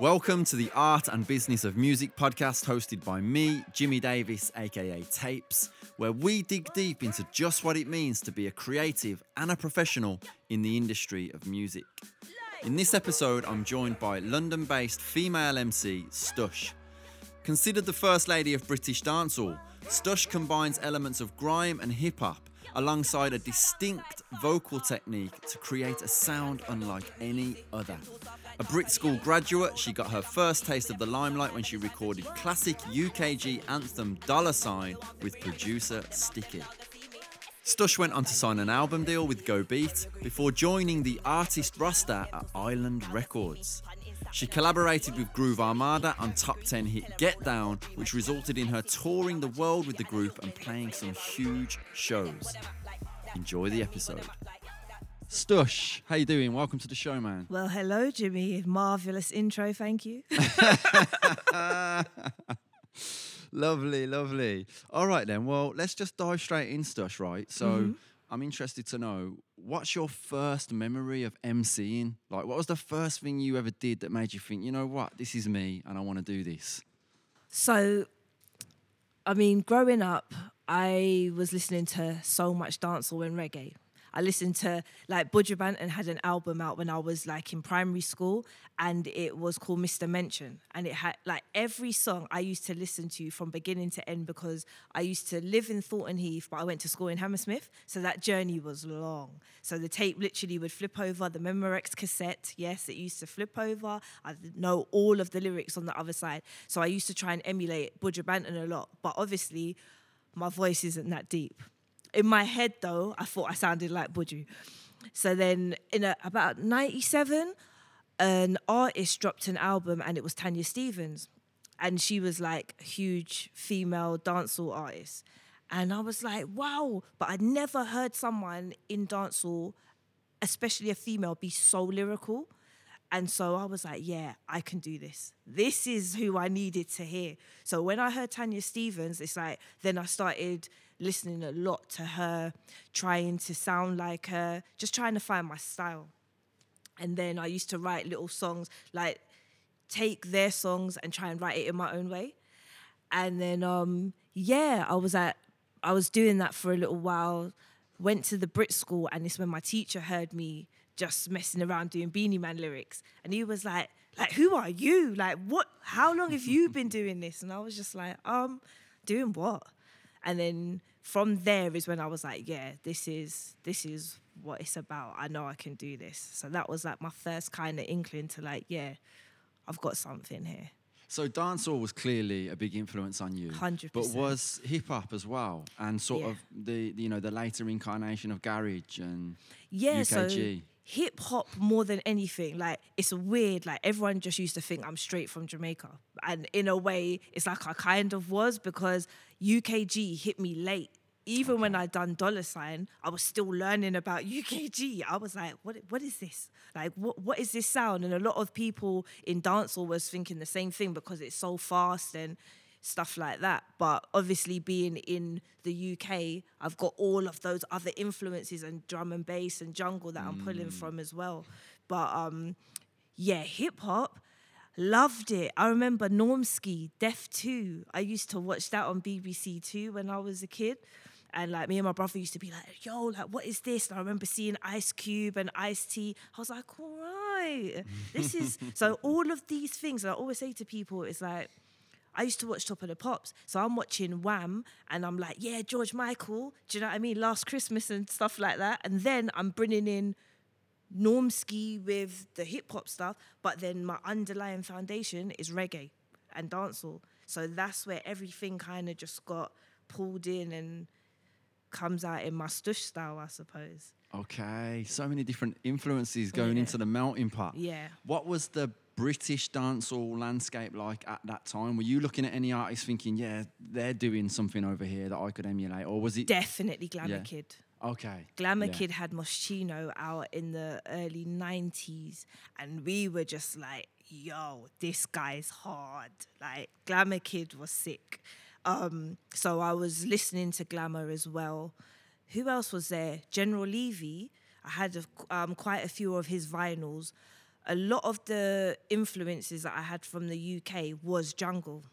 Welcome to the Art and Business of Music podcast hosted by me, Jimmy Davis, aka T8PES, where we dig deep into just what it means to be a creative and a professional in the industry of music. In this episode, I'm joined by London based female MC Stush. Considered the first lady of British dancehall, Stush combines elements of grime and hip hop alongside a distinct vocal technique to create a sound unlike any other. A Brit School graduate, she got her first taste of the limelight when she recorded classic UKG anthem Dollar Sign with producer Sticky. Stush went on to sign an album deal with Go Beat before joining the artist roster at Island Records. She collaborated with Groove Armada on top 10 hit Get Down, which resulted in her touring the world with the group and playing some huge shows. Enjoy the episode. Stush, how you doing? Welcome to the show, man. Well, hello, Jimmy. Marvelous intro, thank you. lovely, lovely. All right then. Well, let's just dive straight in, Stush. Right. So. Mm-hmm. I'm interested to know what's your first memory of MCing? Like, what was the first thing you ever did that made you think, you know what, this is me and I want to do this? So, I mean, growing up, I was listening to so much dancehall and reggae. I listened to like Buju Banton had an album out when I was like in primary school, and it was called Mr. Mention, and it had like every song I used to listen to from beginning to end because I used to live in Thornton Heath, but I went to school in Hammersmith, so that journey was long. So the tape literally would flip over the Memorex cassette. Yes, it used to flip over. I know all of the lyrics on the other side, so I used to try and emulate Banton a lot, but obviously my voice isn't that deep in my head though, I thought I sounded like Buju. So then in a, about 97, an artist dropped an album and it was Tanya Stephens. And she was like a huge female dancehall artist. And I was like, wow, but I'd never heard someone in dancehall, especially a female, be so lyrical. And so I was like, yeah, I can do this. This is who I needed to hear. So when I heard Tanya Stephens, it's like, then I started listening a lot to her, trying to sound like her, just trying to find my style. And then I used to write little songs, like take their songs and try and write it in my own way. And then, um, yeah, I was at, I was doing that for a little while. Went to the Brit school, and it's when my teacher heard me just messing around doing Beenie Man lyrics, and he was like, "Like, who are you? Like, what? How long have you been doing this?" And I was just like, "Um, doing what?" And then from there is when I was like, yeah, this is this is what it's about. I know I can do this. So that was like my first kind of inkling to like, yeah, I've got something here. So dancehall was clearly a big influence on you. Hundred But was hip hop as well, and sort yeah. of the you know the later incarnation of garage and yeah, UKG. So hip hop more than anything. Like it's weird. Like everyone just used to think I'm straight from Jamaica, and in a way, it's like I kind of was because UKG hit me late. Even okay. when I done dollar sign, I was still learning about UKG. I was like, what what is this? Like what what is this sound? And a lot of people in dancehall was thinking the same thing because it's so fast and stuff like that. But obviously, being in the UK, I've got all of those other influences and drum and bass and jungle that mm. I'm pulling mm. from as well. But um, yeah, hip hop. Loved it. I remember Normski, DEF II. I used to watch that on BBC Two when I was a kid. And like me and my brother used to be like, yo, like, what is this? And I remember seeing Ice Cube and Ice T. I was like, all right, this is so all of these things. And I always say to people, it's like, I used to watch Top of the Pops. So I'm watching Wham and I'm like, yeah, George Michael. Do you know what I mean? Last Christmas and stuff like that. And then I'm bringing in Normski with the hip hop stuff. But then my underlying foundation is reggae and dancehall. So that's where everything kind of just got pulled in and comes out in my stush style, I suppose. Okay, so many different influences going yeah. into the melting pot. Yeah. What was the British dancehall landscape like at that time? Were you looking at any artists thinking, yeah, they're doing something over here that I could emulate, or was it definitely Glamma yeah. Kid? Okay. Glamma yeah. Kid had Moschino out in the early '90s, and we were just like, "Yo, this guy's hard." Like Glamma Kid was sick. Um, so I was listening to Glamma as well. Who else was there? General Levy. I had a, um, quite a few of his vinyls. a lot of the influences that I had from the UK was jungle.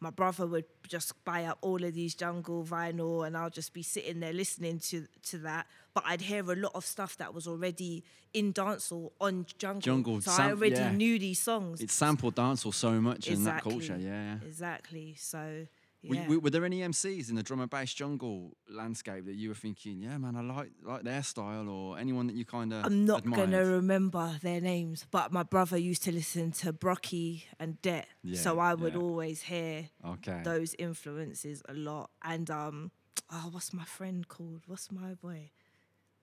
My brother would just buy up all of these jungle vinyl, and I'll just be sitting there listening to to that. But I'd hear a lot of stuff that was already in dancehall on jungle. Jungle, so sam- I already yeah. knew these songs. It's sampled dancehall so much in that culture. Yeah. Exactly. So yeah. were, were there any MCs in the drum and bass jungle landscape that you were thinking, yeah, man, I like like their style, or anyone that you kind of I'm not admired? gonna remember their names, but my brother used to listen to Brockie and Det, so I would yeah. always hear Okay. those influences a lot. And um, oh, what's my friend called? What's my boy?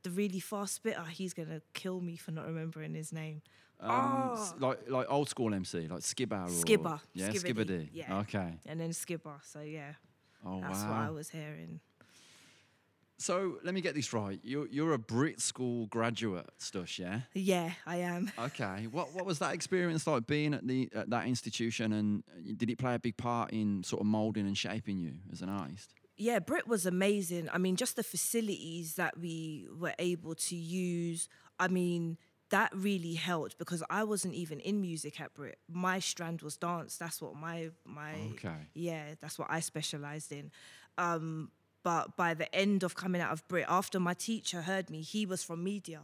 The really fast spitter. He's gonna kill me for not remembering his name. Um, Oh. like like old school MC, like Skibber. Or, Skibber, Yeah, Skibber Skibadee. yeah. Okay. And then Skipper. So yeah, Oh that's what I was hearing. So let me get this right. You're you're a Brit school graduate, Stush, yeah? Yeah, I am. Okay. What what was that experience like being at the at that institution, and did it play a big part in sort of molding and shaping you as an artist? Yeah, Brit was amazing. I mean, just the facilities that we were able to use. I mean, that really helped because I wasn't even in music at Brit. My strand was dance. That's what my my Okay. yeah, that's what I specialized in. Um, but by the end of coming out of Brit, after my teacher heard me, he was from media.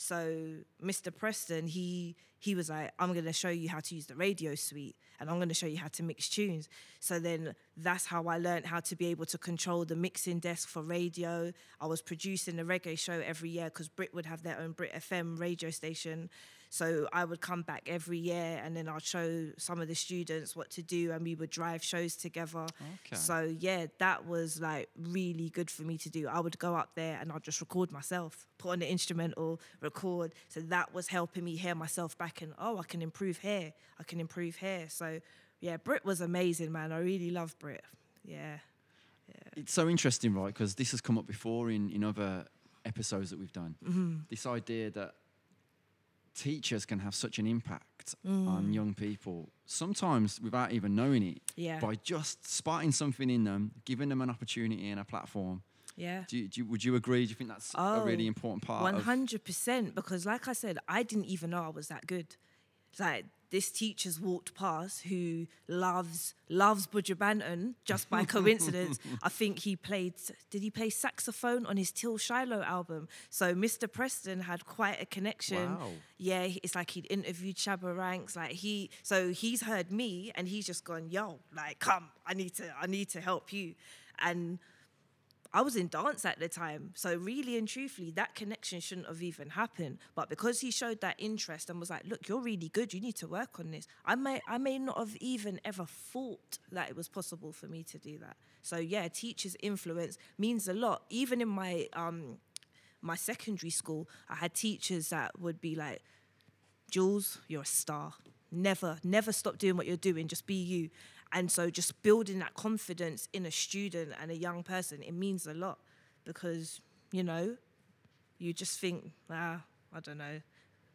So Mr. Preston, he he was like, I'm gonna show you how to use the radio suite and I'm gonna show you how to mix tunes. So then that's how I learned how to be able to control the mixing desk for radio. I was producing a reggae show every year because Brit would have their own Brit FM radio station. So I would come back every year and then I'd show some of the students what to do and we would drive shows together. Okay. So yeah, that was like really good for me to do. I would go up there and I'd just record myself, put on the instrumental, record. So that was helping me hear myself back and oh, I can improve here. I can improve here. So yeah, Brit was amazing, man. I really love Brit. Yeah. It's so interesting, right? Because this has come up before in, in other episodes that we've done. Mm-hmm. This idea that teachers can have such an impact Mm. on young people, sometimes without even knowing it, Yeah. by just spotting something in them, giving them an opportunity and a platform. Yeah. Do you, do you, would you agree? Do you think that's a really Oh, important part hundred percent. Because, like I said, I didn't even know I was that good. Like this teacher's walked past who loves loves Buju Banton just by coincidence. I think he played. Did he play saxophone on his Till Shiloh album? So Mr. Preston had quite a connection. Wow. Yeah, it's like he'd interviewed Shabba Ranks. Like he, so he's heard me and he's just gone, "Yo, like come, I need to, I need to help you," and. I was in dance at the time. So really and truthfully, that connection shouldn't have even happened. But because he showed that interest and was like, look, you're really good, you need to work on this. I may I may not have even ever thought that it was possible for me to do that. So yeah, teachers' influence means a lot. Even in my um my secondary school, I had teachers that would be like, Jules, you're a star. Never, never stop doing what you're doing. Just be you. And so, just building that confidence in a student and a young person, it means a lot because, you know, you just think, ah, I don't know.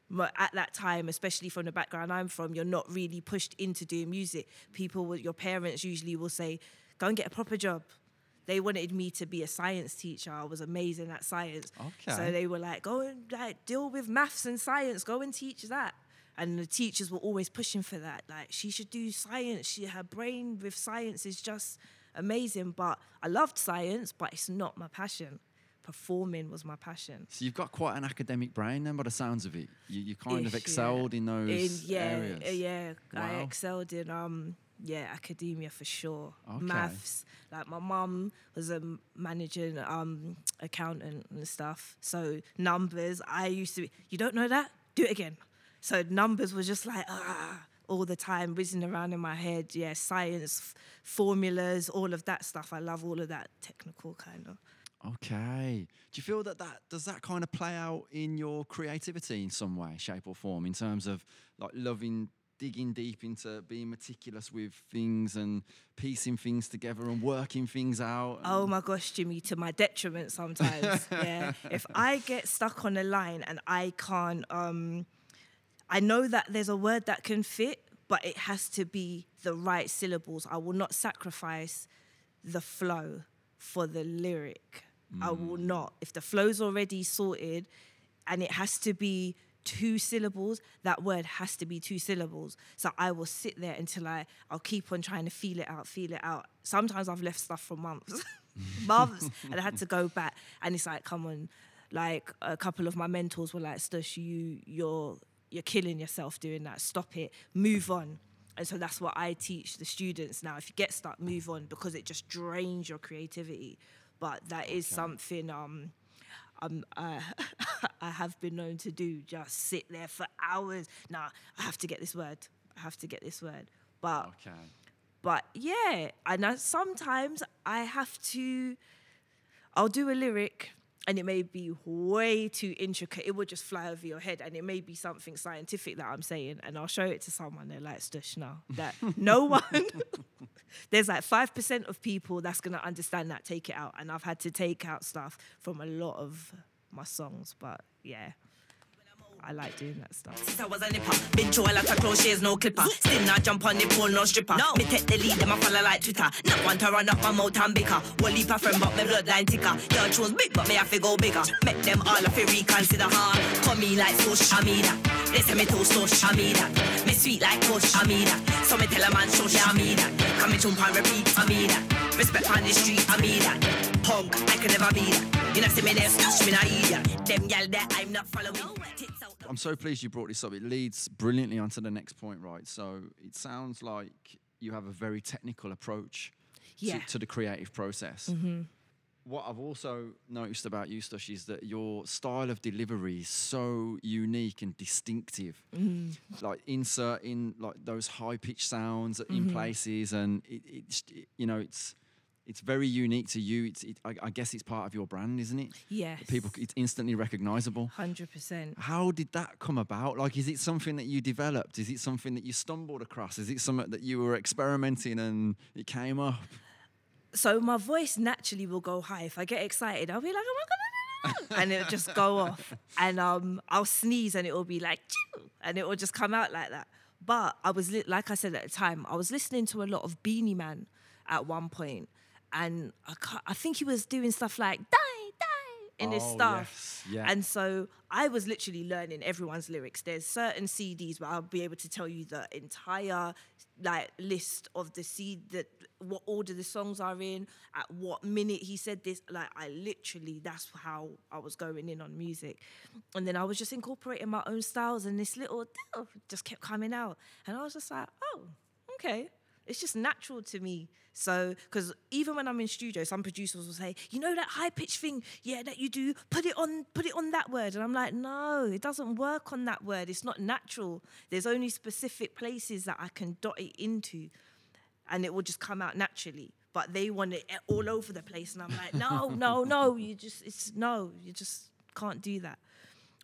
But at that time, especially from the background I'm from, you're not really pushed into doing music. People, with your parents usually will say, go and get a proper job. They wanted me to be a science teacher. I was amazing at science. Okay. So they were like, go and like deal with maths and science. Go and teach that. And the teachers were always pushing for that. Like she should do science. She her brain with science is just amazing. But I loved science, but it's not my passion. Performing was my passion. So you've got quite an academic brain then, by the sounds of it. You, you kind of Ish, yeah. excelled in those In- yeah, areas. uh, yeah. I excelled in um yeah academia for sure. Okay. Maths. Like my mum was a managing um accountant and stuff. So numbers. I used to. Be, you don't know that? Do it again. So numbers was just like ah all the time whizzing around in my head. Yeah, science, f- formulas, all of that stuff. I love all of that technical kind of. Okay. Do you feel that that does that kind of play out in your creativity in some way, shape, or form, in terms of like loving digging deep into being meticulous with things and piecing things together and working things out? Oh my gosh, Jimmy, to my detriment sometimes. yeah. If I get stuck on a line and I can't, um, I know that there's a word that can fit, but it has to be the right syllables. I will not sacrifice the flow for the lyric. I mm. will not. If the flow's already sorted and it has to be two syllables, that word has to be two syllables. So I will sit there until I I'll keep on trying to feel it out, feel it out. Sometimes I've left stuff for months, months, and I had to go back. And it's like, come on, like a couple of my mentors were like, Stush, you you're you're killing yourself doing that. Stop it. Move on. And so that's what I teach the students now. If you get stuck, move on because it just drains your creativity. But that is Okay. something um, um, uh, I have been known to do. Just sit there for hours. Nah, I have to get this word. I have to get this word. But Okay. but yeah, and I, sometimes I have to. I'll do a lyric, and it may be way too intricate. It will just fly over your head, and it may be something scientific that I'm saying, and I'll show it to someone. They're like, "Stush, that no one." There's like five percent of people that's gonna understand that. Take it out, and I've had to take out stuff from a lot of my songs, but yeah. I like doing that stuff. Since I was a nipper, been through a lot of clothes, no clipper. Still not jump on the pole, no stripper. No. Me take the lead, them a follow like Twitter. Not want to run up my mouth and bicker. Won't leave a friend, but my bloodline ticker. Your chose big, but me have to go bigger. Make them all have to reconsider, huh? Come me like social media. They say me too social media. Me sweet like social media. So me tell a man social media. Come me jump and repeat, I mean that. Respect on the street, I mean that. Punk, I can never be that. You know, see me there, stash me not idiot. Them gal there, I'm not following. Out. I'm so pleased you brought this up. It leads brilliantly onto the next point, right? So it sounds like you have a very technical approach Yeah. to, to the creative process. Mm-hmm. What I've also noticed about you, Stush, is that your style of delivery is so unique and distinctive. Mm. Like inserting like those high pitched sounds in mm-hmm. places, and it, it's it, you know it's it's very unique to you. It's it, I, I guess it's part of your brand, isn't it? Yes. People, it's instantly recognizable. Hundred percent. How did that come about? Like, is it something that you developed? Is it something that you stumbled across? Is it something that you were experimenting and it came up? so my voice naturally will go high. If I get excited, I'll be like, "Oh my god!" and it'll just go off. And um, I'll sneeze, and it will be like, and it will just come out like that. But I was li- like I said at the time, I was listening to a lot of Beenie Man at one point, and I, I think he was doing stuff like "die, die" in his Oh, stuff. yes, yeah. And so I was literally learning everyone's lyrics. There's certain CDs where I'll be able to tell you the entire like list of the seed that what order the songs are in, at what minute he said this. Like I literally that's how I was going in on music. And then I was just incorporating my own styles and this little just kept coming out. And I was just like, oh, okay. It's just natural to me. So, because even when I'm in studio, some producers will say, "You know that high pitch thing, yeah, that you do. Put it on, put it on that word." And I'm like, "No, it doesn't work on that word. It's not natural. There's only specific places that I can dot it into, and it will just come out naturally." But they want it all over the place, and I'm like, "No, no, no. You just, it's no. You just can't do that."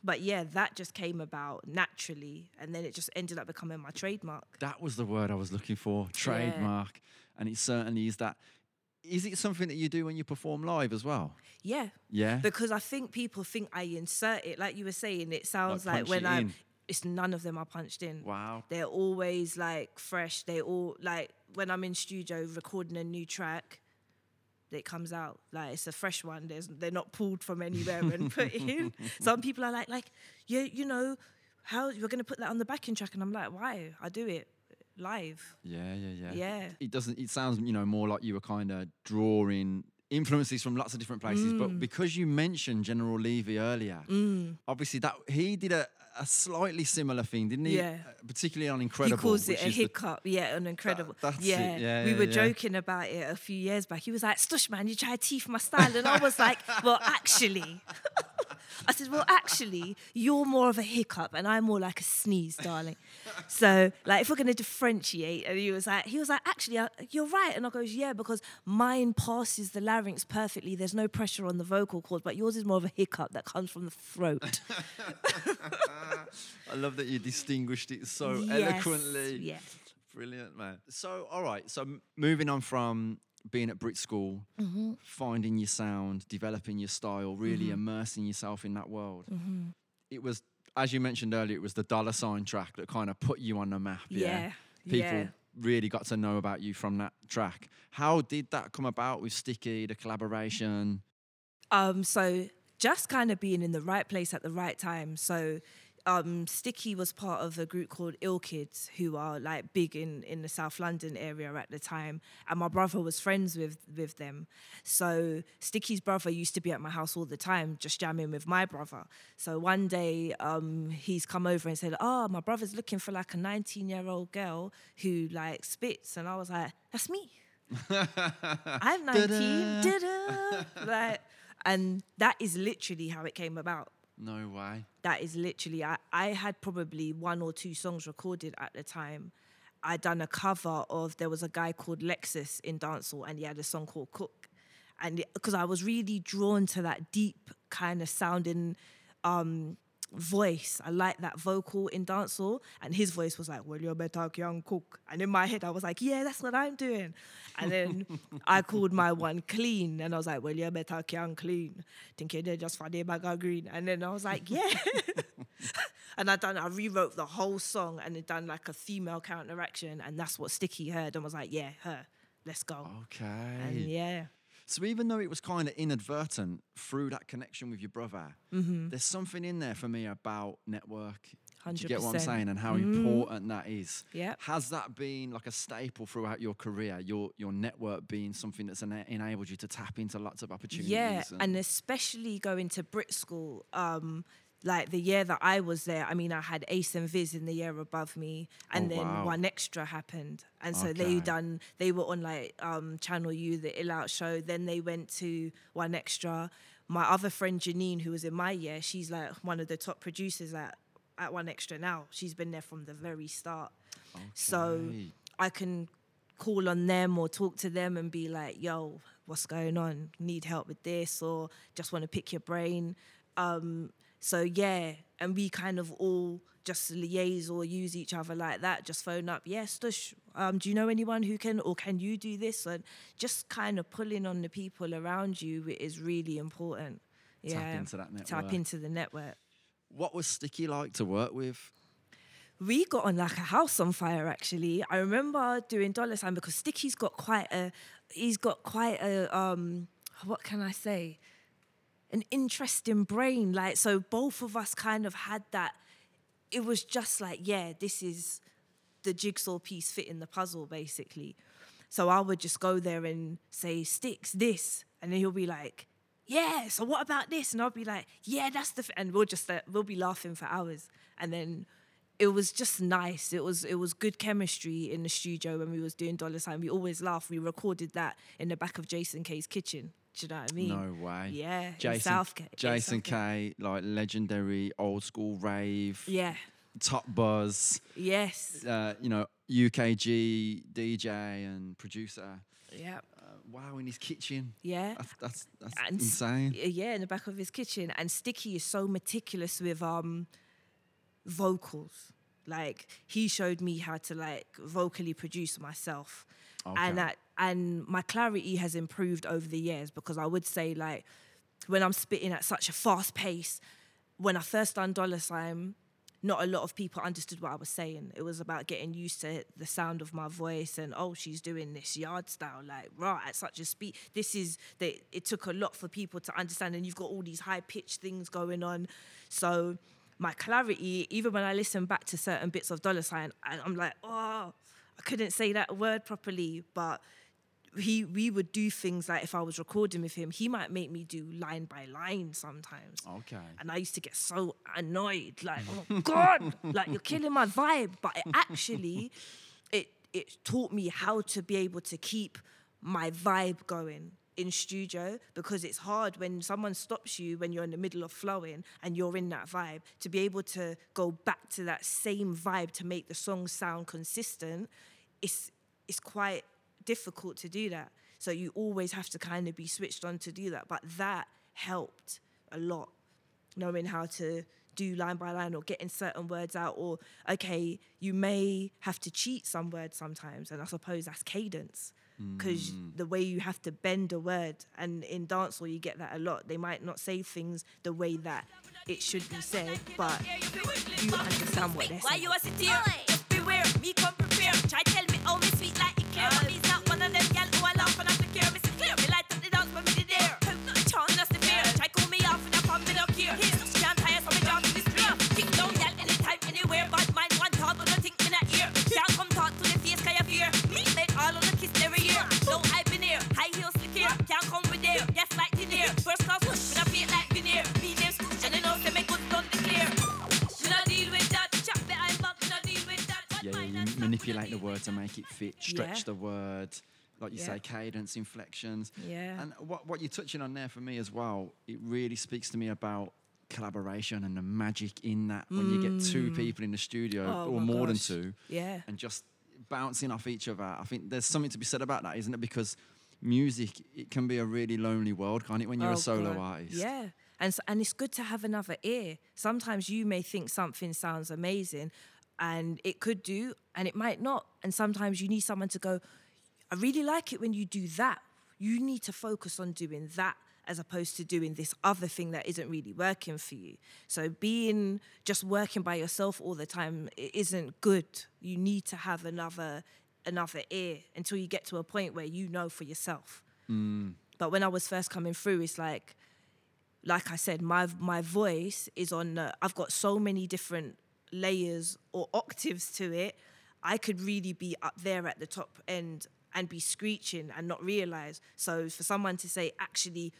But yeah, that just came about naturally, and then it just ended up becoming my trademark. That was the word I was looking for trademark. And it certainly is that. Is it something that you do when you perform live as well? Yeah. Yeah. Because I think people think I insert it. Like you were saying, it sounds Like like, when I it's none of them are punched in. Wow. They're always like fresh. They all like when I'm in studio recording a new track, it comes out. Like it's a fresh one. There's they're not pulled from anywhere and put in. Some people are like, like, you you know, how you're gonna put that on the backing track and I'm like, why? I do it live. Yeah, yeah, yeah. Yeah. It doesn't. It sounds, you know, more like you were kind of drawing influences from lots of different places. Mm. But because you mentioned General Levy earlier, obviously that he did a, a slightly similar thing, didn't he? Yeah. Uh, Particularly on Incredible. he calls it a is the- hiccup. yeah, an incredible. that's it. yeah. Yeah, we yeah, were yeah. joking about it a few years back. He was like, "Stush, man, you try to teeth my style," and I was like, "Well, actually." I said, "Well, actually, you're more of a hiccup, and I'm more like a sneeze, darling." So, like, if we're gonna differentiate, and he was like, "He was like, actually, uh, you're right," and I goes, "Yeah, because mine passes the larynx perfectly. There's no pressure on the vocal cords, but yours is more of a hiccup that comes from the throat." I love that you distinguished it so Yes, eloquently. yeah. Brilliant, man. So, all right. So, moving on from being at Brit School, Mm-hmm. finding your sound, developing your style, really immersing yourself in that world. Mm-hmm. It was, as you mentioned earlier, it was the dollar sign track that kind of put you on the map. Yeah. Yeah, People yeah. really got to know about you from that track. How did that come about with Sticky, the collaboration? Um, so just kind of being in the right place at the right time. So um, Sticky was part of a group called Ill Kids, who are like big in, in the South London area at the time, and my brother was friends with with them. So Sticky's brother used to be at my house all the time, just jamming with my brother. So one day, um, he's come over and said, "Oh, my brother's looking for like a 19 year old girl who like spits," and I was like, "That's me." I'm 19. Da-da. like, and that is literally how it came about. No way. That is literally, I, I had probably one or two songs recorded at the time. I'd done a cover of, there was a guy called Lexus in dancehall and he had a song called Cook. And because I was really drawn to that deep kind of sounding um, voice. I like that vocal in dancehall. And his voice was like, Well, you're better young cook. And in my head, I was like, Yeah, that's what I'm doing. And then I called my one clean. And I was like, Well, you're better young clean. Think you're just for the bag of green. And then I was like, Yeah. and I done I rewrote the whole song and it done like a female counteraction. And that's what Sticky heard and was like, Yeah, her. Let's go. Okay. And yeah. So even though it was kind of inadvertent through that connection with your brother, Mm-hmm. there's something in there for me about network. Do you get what I'm saying? And how Mm-hmm. important that is. Yep. Has that been like a staple throughout your career? Your your network being something that's ena- enabled you to tap into lots of opportunities. Yeah, and especially going to Brit school. Um, like the year that I was there, I mean, I had Ace and Vis in the year above me, and Oh, then wow. 1Xtra happened, and so Okay. they done. They were on like um, Channel U, the Ill Out show. Then they went to 1Xtra. My other friend Janine, who was in my year, she's like one of the top producers at at 1Xtra now. She's been there from the very start. So I can call on them or talk to them and be like, yo, what's going on? Need help with this or just want to pick your brain. Um, so yeah, and we kind of all just liaise or use each other like that. Just phone up, yes, Stush, um, do you know anyone who can or can you do this? And just kind of pulling on the people around you is really important. Yeah, tap into that network. Tap into the network. What was Sticky like to work with? we got on like a house on fire actually i remember doing dollar sign because sticky's got quite a he's got quite a um what can i say an interesting brain like so both of us kind of had that. It was just like yeah this is the jigsaw piece fitting the puzzle basically. So i would just go there and say sticks this. And then he'll be like yeah so what about this? And i'll be like yeah that's the f-. and we'll just uh, we'll be laughing for hours. And then it was just nice. It was it was good chemistry in the studio when we was doing dollar sign. We always laugh. We recorded that in the back of jason kaye's kitchen do you know what i mean No way. yeah Jason, Southgate- Jason Southgate. Kaye, like legendary old school rave, yeah top buzz, yes uh, you know, UKG DJ and producer. yeah Uh, wow, in his kitchen. yeah That's that's, that's And insane. Yeah, in the back of his kitchen. And Sticky is so meticulous with um vocals. Like he showed me how to like vocally produce myself. And Okay. that and my clarity has improved over the years because I would say like when I'm spitting at such a fast pace, when I first done Dollar Sign, not a lot of people understood what I was saying. It was about getting used to the sound of my voice and oh, she's doing this yard style, like right at such a speed. This is that it took a lot for people to understand, and you've got all these high pitched things going on. So my clarity, even when I listen back to certain bits of Dollar Sign, I'm like, oh, I couldn't say that word properly, but he we would do things like if I was recording with him, he might make me do line by line sometimes. Okay. And I used to get so annoyed, like, oh God, like you're killing my vibe. But it actually, it it taught me how to be able to keep my vibe going in studio because it's hard when someone stops you when you're in the middle of flowing and you're in that vibe to be able to go back to that same vibe to make the song sound consistent. It's it's quite difficult to do that. So you always have to kind of be switched on to do that. But that helped a lot, knowing how to do line by line or getting certain words out. Or, okay, you may have to cheat some words sometimes. And I suppose that's cadence. Because mm. the way you have to bend a word, and in dancehall you get that a lot. They might not say things the way that it should be said, but you understand what they're saying. Word to make it fit, stretch Yeah. the word, like you Yeah. say, cadence, inflections. Yeah. And what what you're touching on there for me as well, it really speaks to me about collaboration and the magic in that when you get two people in the studio Mm. Oh or more gosh. than two Yeah. and just bouncing off each other. I think there's something to be said about that, isn't it? Because music, it can be a really lonely world, can't it, when you're Oh, a solo God. artist? Yeah. And, s and it's good to have another ear. Sometimes you may think something sounds amazing and it could do, and it might not. And sometimes you need someone to go, I really like it when you do that. You need to focus on doing that as opposed to doing this other thing that isn't really working for you. So being just working by yourself all the time isn't good. You need to have another another ear until you get to a point where you know for yourself. But when I was first coming through, it's like like I said, my my voice is on. Uh, I've got so many different layers or octaves to it. I could really be up there at the top end and be screeching and not realize. So for someone to say, actually,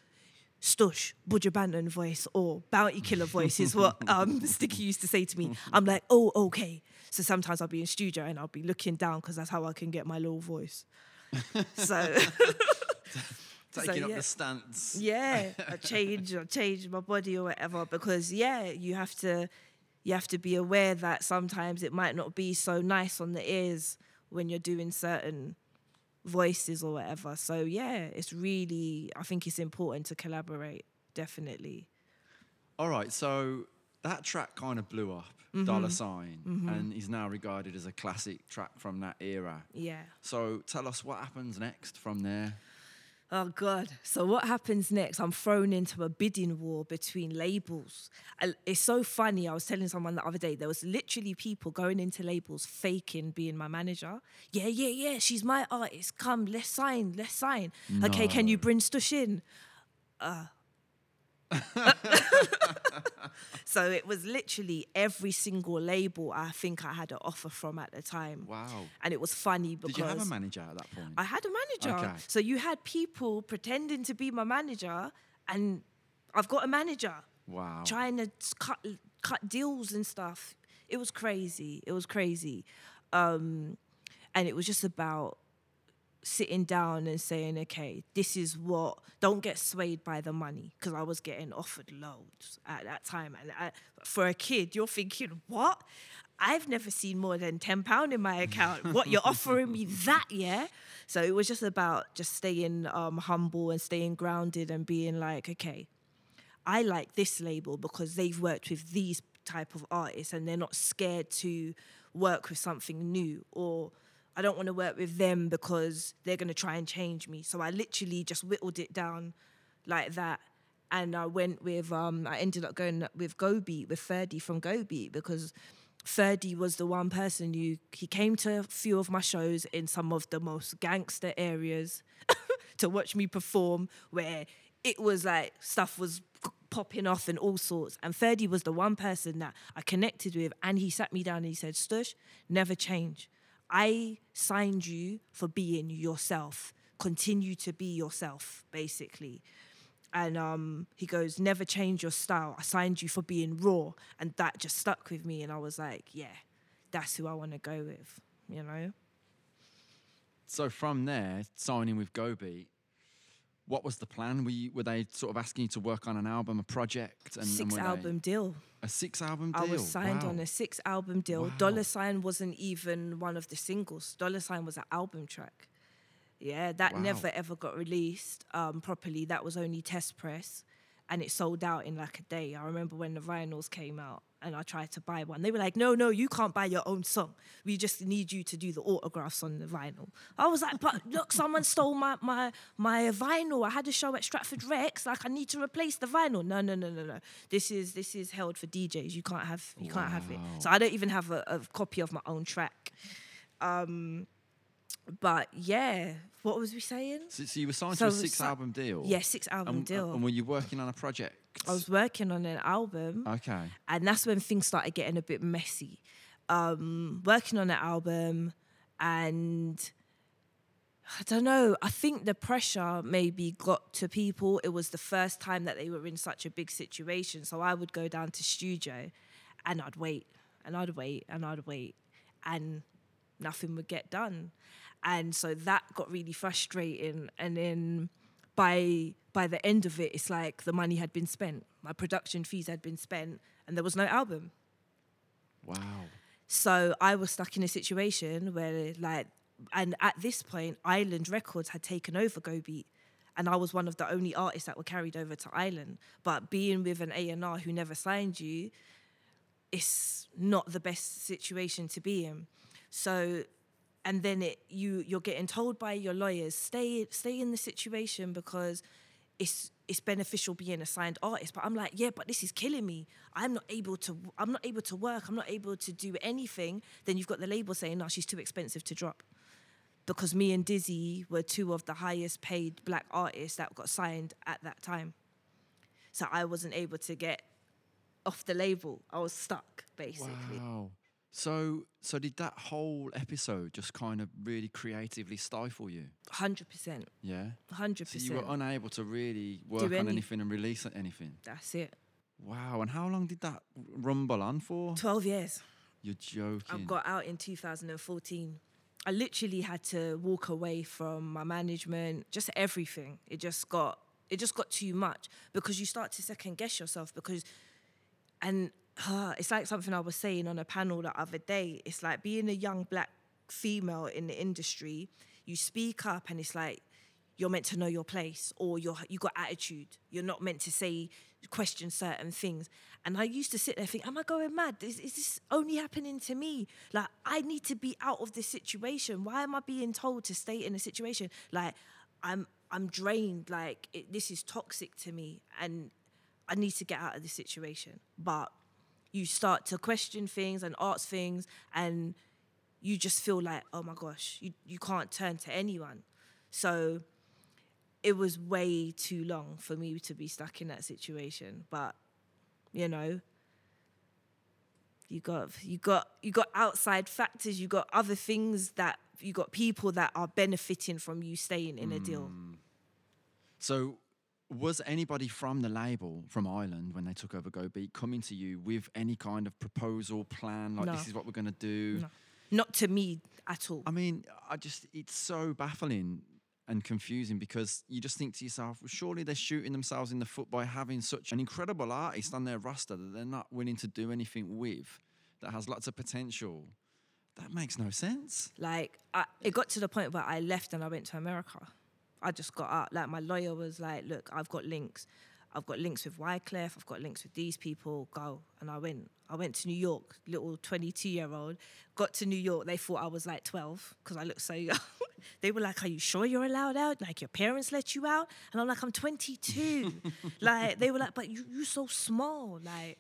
Stush, Buju voice or Bounty Killer voice is what um, Sticky used to say to me. I'm like, oh, okay. So sometimes I'll be in studio and I'll be looking down because that's how I can get my little voice. so Taking up yeah. the stance. yeah, I change or change my body or whatever because yeah, you have to you have to be aware that sometimes it might not be so nice on the ears when you're doing certain voices or whatever. So yeah, it's really I think it's important to collaborate, definitely. All right, so that track kind of blew up, Mm-hmm. Dollar Sign, and is now regarded as a classic track from that era. Yeah. So tell us what happens next from there. Oh God! So what happens next? I'm thrown into a bidding war between labels. It's so funny. I was telling someone the other day there was literally people going into labels faking being my manager. Yeah, yeah, yeah. She's my artist. Come, let's sign. Let's sign. Okay, can you bring Stush in? Uh. so it was literally every single label I think I had an offer from at the time. Wow. And it was funny because Did you have a manager at that point? I had a manager. Okay. So you had people pretending to be my manager, and I've got a manager wow. trying to cut cut deals and stuff. It was crazy. It was crazy, um, and it was just about sitting down and saying, okay, this is what. Don't get swayed by the money because I was getting offered loads at that time, and I, for a kid, you're thinking, what? I've never seen more than ten pound in my account. What you're offering me that, yeah? So it was just about just staying um, humble and staying grounded and being like, okay, I like this label because they've worked with these type of artists and they're not scared to work with something new or I don't want to work with them because they're going to try and change me. So I literally just whittled it down like that. And I went with, um, I ended up going with Go Beat, with Ferdy from Go Beat because Ferdy was the one person who, he came to a few of my shows in some of the most gangster areas to watch me perform where it was like stuff was popping off and all sorts. And Ferdy was the one person that I connected with, and he sat me down and he said, Stush, never change. I signed you for being yourself. Continue to be yourself, basically. And um, he goes, never change your style. I signed you for being raw. And that just stuck with me. And I was like, yeah, that's who I want to go with, you know? So from there, signing with Go Beat, what was the plan? Were, you, were they sort of asking you to work on an album, a project? And, and Six they- album deal. a six album deal. I was signed Wow. on a six album deal. Wow. Dollar Sign wasn't even one of the singles. Dollar Sign was an album track. Yeah, that Wow. never ever got released um, properly. That was only test press, and it sold out in like a day. I remember when the vinyls came out, and I tried to buy one. They were like, "No, no, you can't buy your own song. We just need you to do the autographs on the vinyl." I was like, "But look, someone stole my my my vinyl. I had a show at Stratford Rex. Like, I need to replace the vinyl." No, no, no, no, no. This is this is held for DJs. You can't have you can't have it. So I don't even have a, a copy of my own track. Um, but yeah, what was we saying? So, so you were signed So to a six si- album deal? Yeah, six album And, deal. and were you working on a project? I was working on an album. Okay. and that's when things started getting a bit messy. Um, working on an album, and I don't know. I think the pressure maybe got to people. It was the first time that they were in such a big situation, so I would go down to studio, and I'd wait, and I'd wait, and I'd wait, and nothing would get done. And so that got really frustrating. And then by by the end of it, it's like the money had been spent. My production fees had been spent and there was no album. Wow. So I was stuck in a situation where, like, and at this point, Island Records had taken over Go Beat, and I was one of the only artists that were carried over to Island. But being with an A and R who never signed you, it's not the best situation to be in. So, and then it you you're getting told by your lawyers stay stay in the situation because it's it's beneficial being a signed artist. But i'm like yeah but this is killing me. I'm not able to i'm not able to work. I'm not able to do anything. Then you've got the label saying no she's too expensive to drop. Because me and dizzee were two of the highest paid black artists that got signed at that time. So i wasn't able to get off the label. I was stuck basically. Wow. So, so did that whole episode just kind of really creatively stifle you? 100% Yeah. 100% So you were unable to really work on anything and release anything. that's it Wow. And how long did that rumble on for? 12 years You're joking. I got out in 2014. I literally had to walk away from my management, just everything. It just got it just got too much because you start to second guess yourself because and uh, it's like something I was saying on a panel the other day. It's like being a young black female in the industry, you speak up and it's like you're meant to know your place or you're you got attitude. You're not meant to say question certain things. And I used to sit there think, am I going mad? Is, is this only happening to me? Like I need to be out of this situation. Why am I being told to stay in a situation? Like I'm I'm drained. Like it, this is toxic to me, and I need to get out of this situation. But you start to question things and ask things, and you just feel like, oh my gosh, you, you can't turn to anyone. So it was way too long for me to be stuck in that situation. But, you know, you got you got you got outside factors, you got other things that you got people that are benefiting from you staying in a deal. Mm. So, was anybody from the label from Island when they took over Go Beat coming to you with any kind of proposal plan? Like, No. this is what we're going to do? No. Not to me at all. I mean, I just, it's so baffling and confusing because you just think to yourself, well, surely they're shooting themselves in the foot by having such an incredible artist on their roster that they're not willing to do anything with that has lots of potential. That makes no sense. Like, I, it got to the point where I left and I went to America. I just got out. Like, my lawyer was like, look, I've got links. I've got links with Wyclef. I've got links with these people. Go. And I went. I went to New York, little 22 year old. Got to New York. They thought I was like 12 because I looked so young. they were like, Are you sure you're allowed out? Like, your parents let you out? And I'm like, I'm 22. like, they were like, But you, you so small. Like,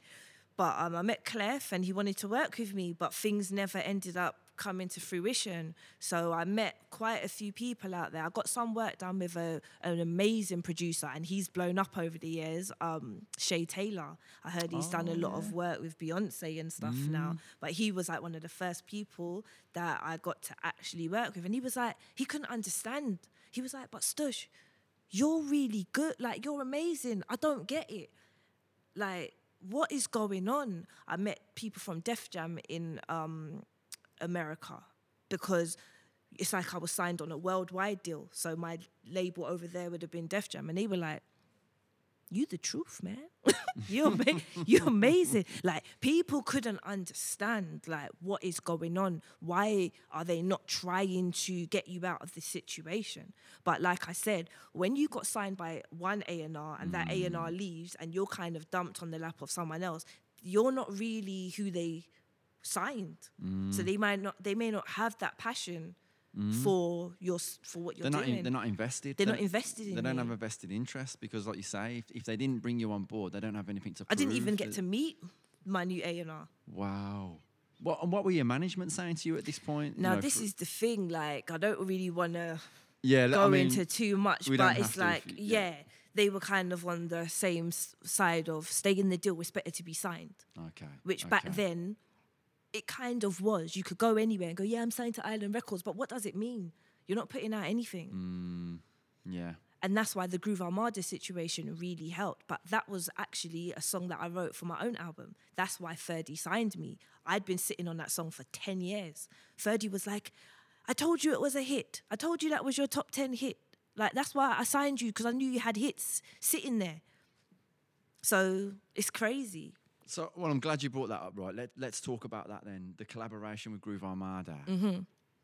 but um, I met Clef and he wanted to work with me, but things never ended up coming to fruition. So I met quite a few people out there. I got some work done with a, an amazing producer, and he's blown up over the years. Um, Shea Taylor. I heard he's done a lot of work with Beyonce and stuff now. But he was like one of the first people that I got to actually work with, and he was like, he couldn't understand. He was like, but Stush, you're really good. Like you're amazing. I don't get it like what is going on i met people from def jam in um, america because it's like i was signed on a worldwide deal. So my label over there would have been def jam. And they were like you the truth man. You're, ama- you're amazing. Like people couldn't understand like what is going on. Why are they not trying to get you out of this situation? But like i said when you got signed by one a&r and that a&r mm. leaves and you're kind of dumped on the lap of someone else you're not really who they signed so mm. they might not they may not have that passion mm. for your for what you're They're not, doing in, they're not invested. They're They not invested in They don't you. have a vested interest because, like you say, if, if they didn't bring you on board, they don't have anything to i didn't even get to meet my new a&r Wow. What, and what were your management saying to you at this point? You Now know, this for- is the thing. Like I don't really want to yeah, go I mean, into too much, but it's like you- yeah. yeah. they were kind of on the same side of stay in the deal. It's better to be signed, Okay. which back then it kind of was. You could go anywhere and go, yeah, I'm signed to Island Records, but what does it mean? You're not putting out anything. Mm. Yeah. and that's why the Groove Armada situation really helped. But that was actually a song that I wrote for my own album. That's why Ferdy signed me. I'd been sitting on that song for 10 years. Ferdy was like, I told you it was a hit. I told you that was your top 10 hit. Like, that's why I signed you because I knew you had hits sitting there. So it's crazy. So, well, I'm glad you brought that up, right? Let, let's talk about that then. The collaboration with Groove Armada. Mm-hmm.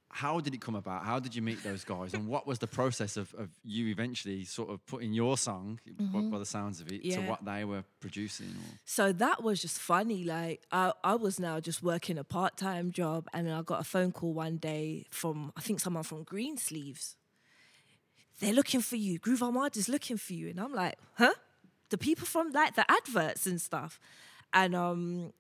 How did it come about? How did you meet those guys? and what was the process of, of you eventually sort of putting your song, by, by the sounds of it, to Mm-hmm. What they were producing? Or? So that was just funny. Like I, I was now just working a part time job, and I got a phone call one day from I think someone from Greensleeves. They're looking for you. Groove Armada's looking for you, and I'm like, huh? The people from like the adverts and stuff, and um,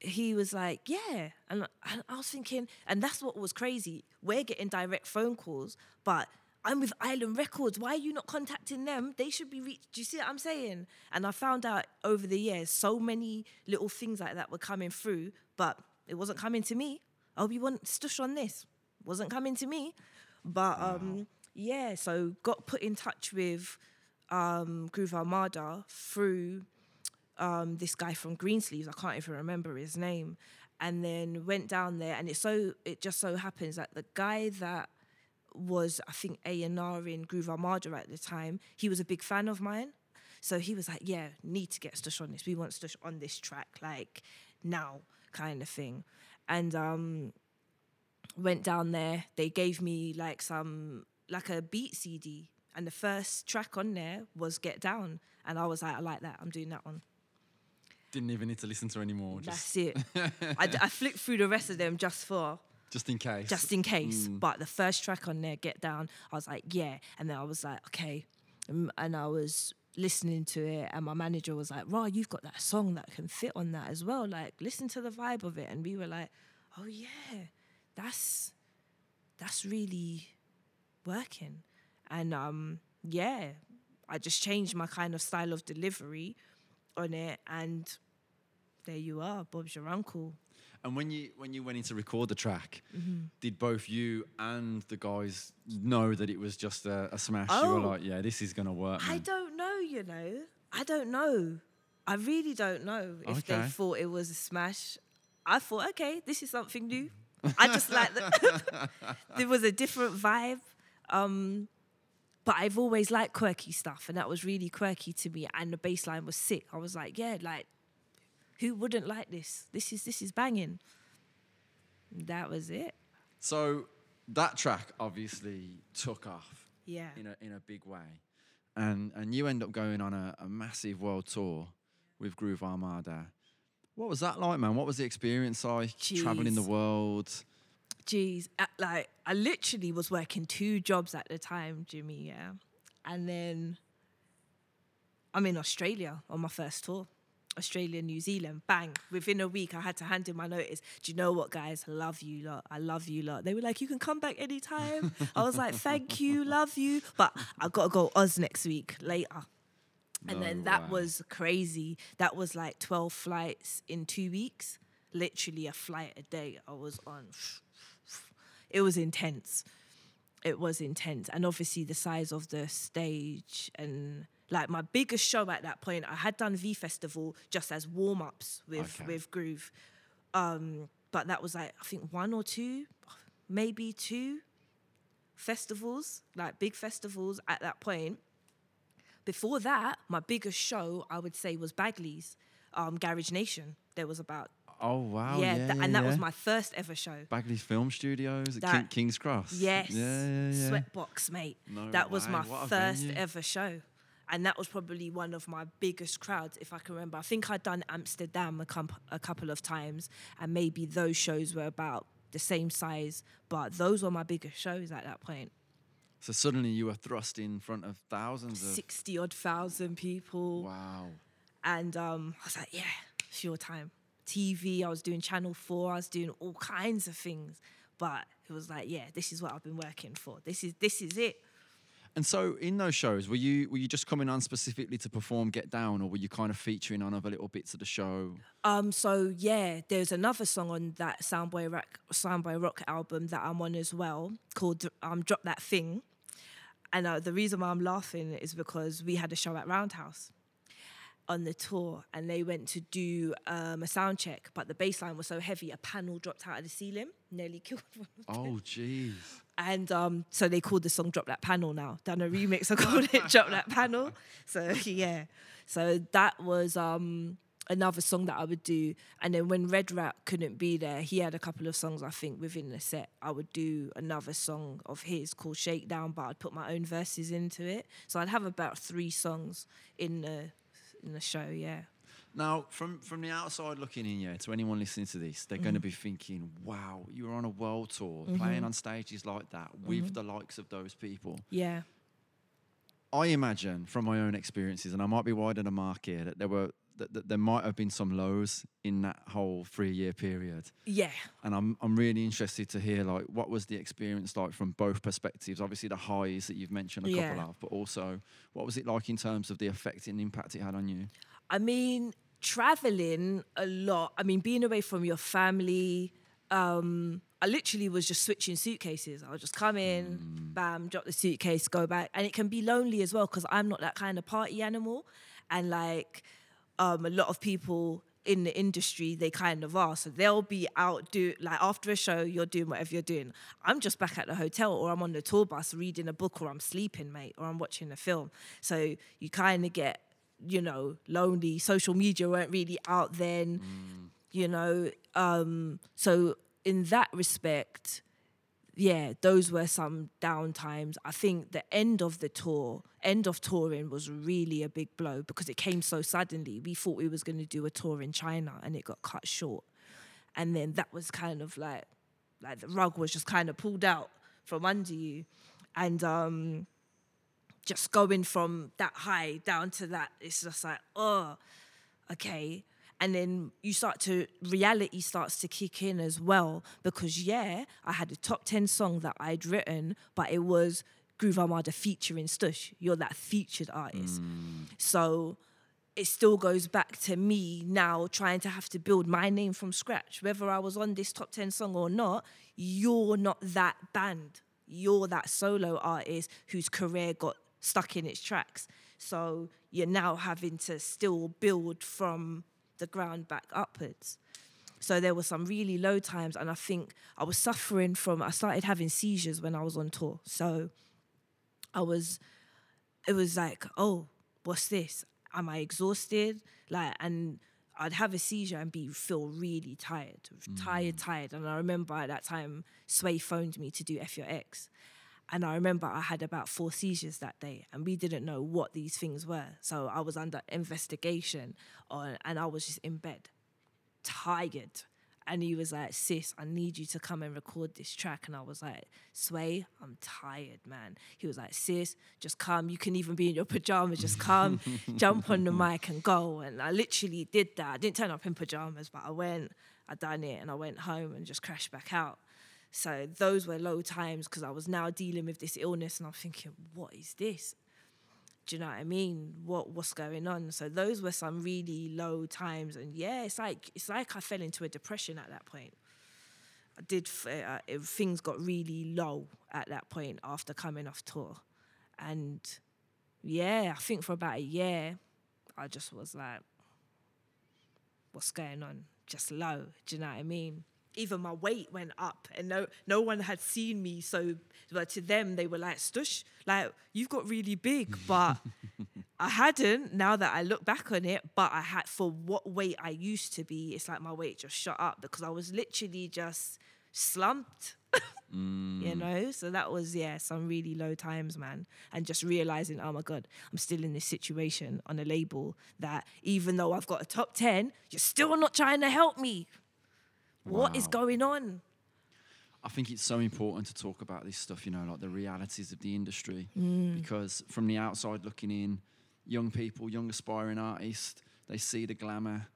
he was like, yeah, and I, I was thinking, and that's what was crazy. We're getting direct phone calls, but. I'm with Island Records. Why are you not contacting them? They should be reached. Do you see what I'm saying? And I found out over the years, so many little things like that were coming through, but it wasn't coming to me. Oh, we want stush on this. Wasn't coming to me. But um, yeah, so got put in touch with um, Groove Armada through um, this guy from Greensleeves. I can't even remember his name. And then went down there, and it so it just so happens that the guy that was I think A and R in Groove Armada at the time. He was a big fan of mine, so he was like, "Yeah, need to get Stush on this. We want Stush on this track, like now, kind of thing." And um, went down there. They gave me like some like a beat CD, and the first track on there was Get Down, and I was like, "I like that. I'm doing that one." Didn't even need to listen to anymore, just, That's it. I, d- I flicked through the rest of them just for just in case. just in case. But the first track on there, Get Down, I was like, yeah. And then I was like, okay. Um, And I was listening to it, and my manager was like, Raw, you've got that song that can fit on that as well. Like, listen to the vibe of it. And we were like, oh, yeah, that's that's really working. And um, yeah, I just changed my kind of style of delivery on it. And there you are, Bob's your uncle. And when you when you went in to record the track, Mm-hmm. did both you and the guys know that it was just a, a smash? You were Oh. like, yeah, this is gonna work. I don't know, you know. I don't know. I really don't know if they thought it was a smash. I thought, okay, this is something new. I just like that. there was a different vibe. Um, but I've always liked quirky stuff, and that was really quirky to me. And the bass line was sick. I was like, yeah, like, who wouldn't like this? This is this is banging. That was it. So that track obviously took off Yeah. in a in a big way, and and you end up going on a, a massive world tour with Groove Armada. What was that like, man? What was the experience like traveling the world? Jeez, uh, like I literally was working two jobs at the time, Jimmy. Yeah, and then I'm in Australia on my first tour. Australia, New Zealand, bang. Within a week, I had to hand in my notice. Do you know what, guys? Love you lot. I love you lot. They were like, you can come back anytime. I was like, thank you, love you. But I've got to go Oz next week later. And No then that way. was crazy. That was like 12 flights in two weeks. Literally a flight a day I was on. It was intense. It was intense. And obviously the size of the stage and like my biggest show at that point, I had done V Festival just as warm ups with, Okay. with Groove. Um, but that was like, I think one or two, maybe two festivals, like big festivals at that point. Before that, my biggest show I would say was Bagley's, um, Garage Nation. There was about Oh wow! yeah, Yeah, tha- yeah, and that was my first ever show. Bagley's Film Studios at King, King's Cross. Yes, Yeah, yeah, yeah. Sweatbox, mate. No that was my what first ever show, and that was probably one of my biggest crowds, if I can remember. I think I'd done Amsterdam a, com- a couple of times, and maybe those shows were about the same size, but those were my biggest shows at that point. So suddenly you were thrust in front of thousands of. Sixty odd thousand people. Wow. And um, I was like, yeah, it's your time. TV, I was doing Channel 4, I was doing all kinds of things. But it was like, yeah, this is what I've been working for. This is this is it. And so in those shows, were you were you just coming on specifically to perform Get Down, or were you kind of featuring on other little bits of the show? Um, so yeah, there's another song on that Soundboy Rock Soundboy Rock album that I'm on as well called um Drop That Thing. And uh, the reason why I'm laughing is because we had a show at Roundhouse on the tour and they went to do um, a sound check, but the bass line was so heavy, a panel dropped out of the ceiling, nearly killed one of them. Oh, jeez. And um, so they called the song Drop That Panel now. Done a remix, I called it Drop That Panel. So yeah. So that was um, another song that I would do. And then when Red Rat couldn't be there, he had a couple of songs I think within the set. I would do another song of his called Shakedown, but I'd put my own verses into it. So I'd have about three songs in the in the show, yeah. Now, from from the outside looking in, yeah, to anyone listening to this, they're Mm. going to be thinking, "Wow, you were on a world tour, Mm-hmm. playing on stages like that with the likes of those people." Yeah. I imagine from my own experiences, and I might be wide in the mark here, that there were that, there might have been some lows in that whole three year period. Yeah. And I'm I'm really interested to hear like what was the experience like from both perspectives. Obviously the highs that you've mentioned a couple Yeah. of, but also what was it like in terms of the effect and impact it had on you? I mean, traveling a lot. I mean, being away from your family. Um, I literally was just switching suitcases. I would just come in, bam, drop the suitcase, go back, and it can be lonely as well because I'm not that kind of party animal, and like um, a lot of people in the industry, they kind of are. So they'll be out do like after a show, you're doing whatever you're doing. I'm just back at the hotel, or I'm on the tour bus reading a book, or I'm sleeping, mate, or I'm watching a film. So you kind of get you know, lonely. Social media weren't really out then, you know. Um, so in that respect, yeah, those were some down times. I think the end of the tour, end of touring was really a big blow because it came so suddenly. We thought we was going to do a tour in China and it got cut short. And then that was kind of like like the rug was just kind of pulled out from under you. And um just going from that high down to that, it's just like, oh, okay. And then you start to, reality starts to kick in as well. Because, yeah, I had a top 10 song that I'd written, but it was Groove Armada featuring Stush. You're that featured artist. Mm. So it still goes back to me now trying to have to build my name from scratch. Whether I was on this top 10 song or not, you're not that band. You're that solo artist whose career got stuck in its tracks. So you're now having to still build from the ground back upwards. So there were some really low times, and I think I was suffering from. I started having seizures when I was on tour. So I was, it was like, oh, what's this? Am I exhausted? Like, and I'd have a seizure and be feel really tired, tired, mm. tired. And I remember at that time, Sway phoned me to do F Your X. And I remember I had about four seizures that day, and we didn't know what these things were. So I was under investigation, on, and I was just in bed, tired. And he was like, Sis, I need you to come and record this track. And I was like, Sway, I'm tired, man. He was like, Sis, just come. You can even be in your pajamas, just come, jump on the mic and go. And I literally did that. I didn't turn up in pajamas, but I went, I done it, and I went home and just crashed back out. So those were low times because I was now dealing with this illness and I'm thinking, what is this? Do you know what I mean? What what's going on? So those were some really low times, and yeah, it's like it's like I fell into a depression at that point. I did f- uh, it, things got really low at that point after coming off tour, and yeah, I think for about a year, I just was like, what's going on? Just low. Do you know what I mean? Even my weight went up, and no no one had seen me. So, but to them, they were like, "Stush, like you've got really big," but I hadn't. Now that I look back on it, but I had for what weight I used to be. It's like my weight just shot up because I was literally just slumped. You mm. know, so that was yeah some really low times, man, and just realizing, oh my god, I'm still in this situation on a label that even though I've got a top ten, you're still not trying to help me. What is going on? I think it's so important to talk about this stuff, you know, like the realities of the industry. Mm. Because from the outside looking in, young people, young aspiring artists, they see the glamour,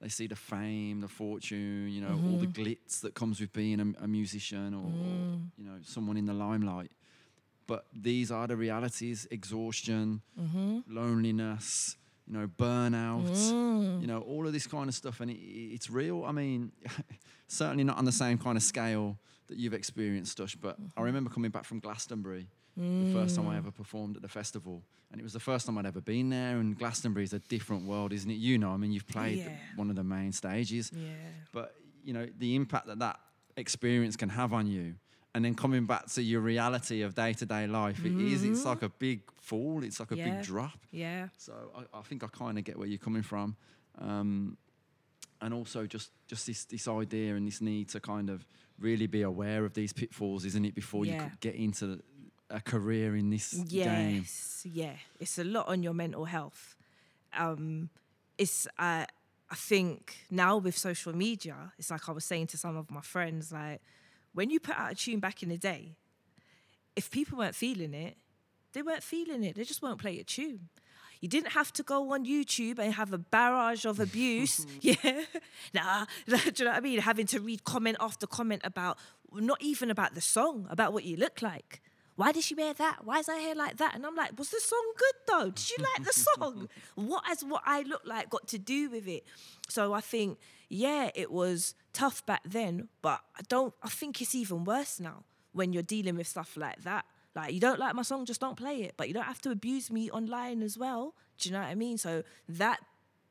they see the fame, the fortune, you know, all the Mm-hmm. glitz that comes with being a, a musician or, or, Mm. you know, someone in the limelight. But these are the realities exhaustion, Mm-hmm. loneliness, you know, burnout, Mm. you know, all of this kind of stuff. And it, it's real. I mean, certainly not on the same kind of scale that you've experienced, Stush. But Mm-hmm. I remember coming back from Glastonbury, the first time I Mm. ever performed at the festival, and it was the first time I'd ever been there. And Glastonbury is a different world, isn't it? You know, I mean, you've played Yeah. one of the main stages, Yeah. but you know the impact that that experience can have on you. And then coming back to your reality of day to day life, it is, it's like a big fall, it's like a Mm-hmm. Yeah. big drop. Yeah. So I, I think I kind of get where you're coming from, um, and also just just this this idea and this need to kind of really be aware of these pitfalls, isn't it? Before you could get into a career in this game. Yes, yeah. It's a lot on your mental health. Um, it's uh, I think now with social media, it's like I was saying to some of my friends, like when you put out a tune back in the day, if people weren't feeling it, they weren't feeling it. They just won't play a tune. You didn't have to go on YouTube and have a barrage of abuse. yeah. Nah. Do you know what I mean? Having to read comment after comment about not even about the song, about what you look like. Why did she wear that? Why is her hair like that? And I'm like, was the song good though? Did you like the song? what has what I look like got to do with it? So I think, yeah, it was tough back then, but I don't I think it's even worse now when you're dealing with stuff like that. Like you don't like my song, just don't play it. But you don't have to abuse me online as well. Do you know what I mean? So that